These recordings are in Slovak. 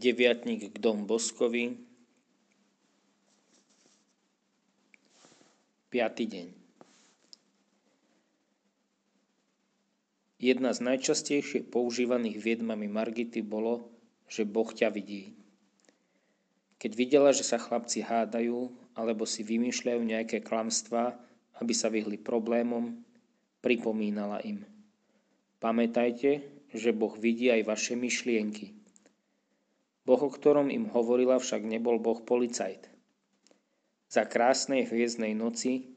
Deviatník k Dom Boskovi, 5. deň. Jedna z najčastejšie používaných viedmami Margity bolo, že Boh ťa vidí. Keď videla, že sa chlapci hádajú alebo si vymýšľajú nejaké klamstvá, aby sa vyhli problémom, pripomínala im. Pamätajte, že Boh vidí aj vaše myšlienky. Boh, o ktorom im hovorila, však nebol Boh policajt. Za krásnej hviezdnej noci,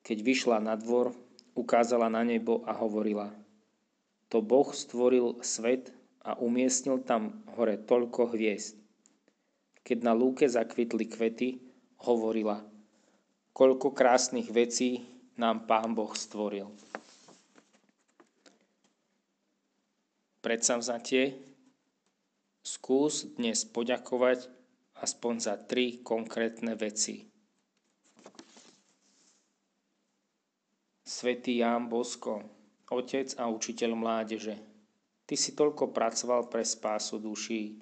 keď vyšla na dvor, ukázala na nebo a hovorila To Boh stvoril svet a umiestnil tam hore toľko hviezd. Keď na lúke zakvitli kvety, hovorila Koľko krásnych vecí nám Pán Boh stvoril. Predsavzatie skús dnes poďakovať aspoň za tri konkrétne veci. Svetý Ján Bosko, otec a učiteľ mládeže, Ty si toľko pracoval pre spásu duší.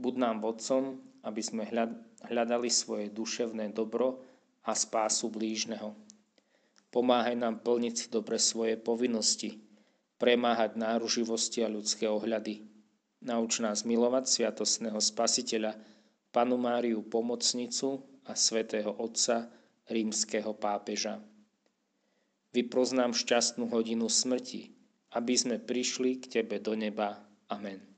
Buď nám vodcom, aby sme hľadali svoje duševné dobro a spásu blížneho. Pomáhaj nám plniť si dobre svoje povinnosti, premáhať náruživosti a ľudské ohľady. Nauč nás milovať sviatosného spasiteľa, Panu Máriu Pomocnicu a svätého Otca rímskeho pápeža. Vyproznám šťastnú hodinu smrti, aby sme prišli k Tebe do neba. Amen.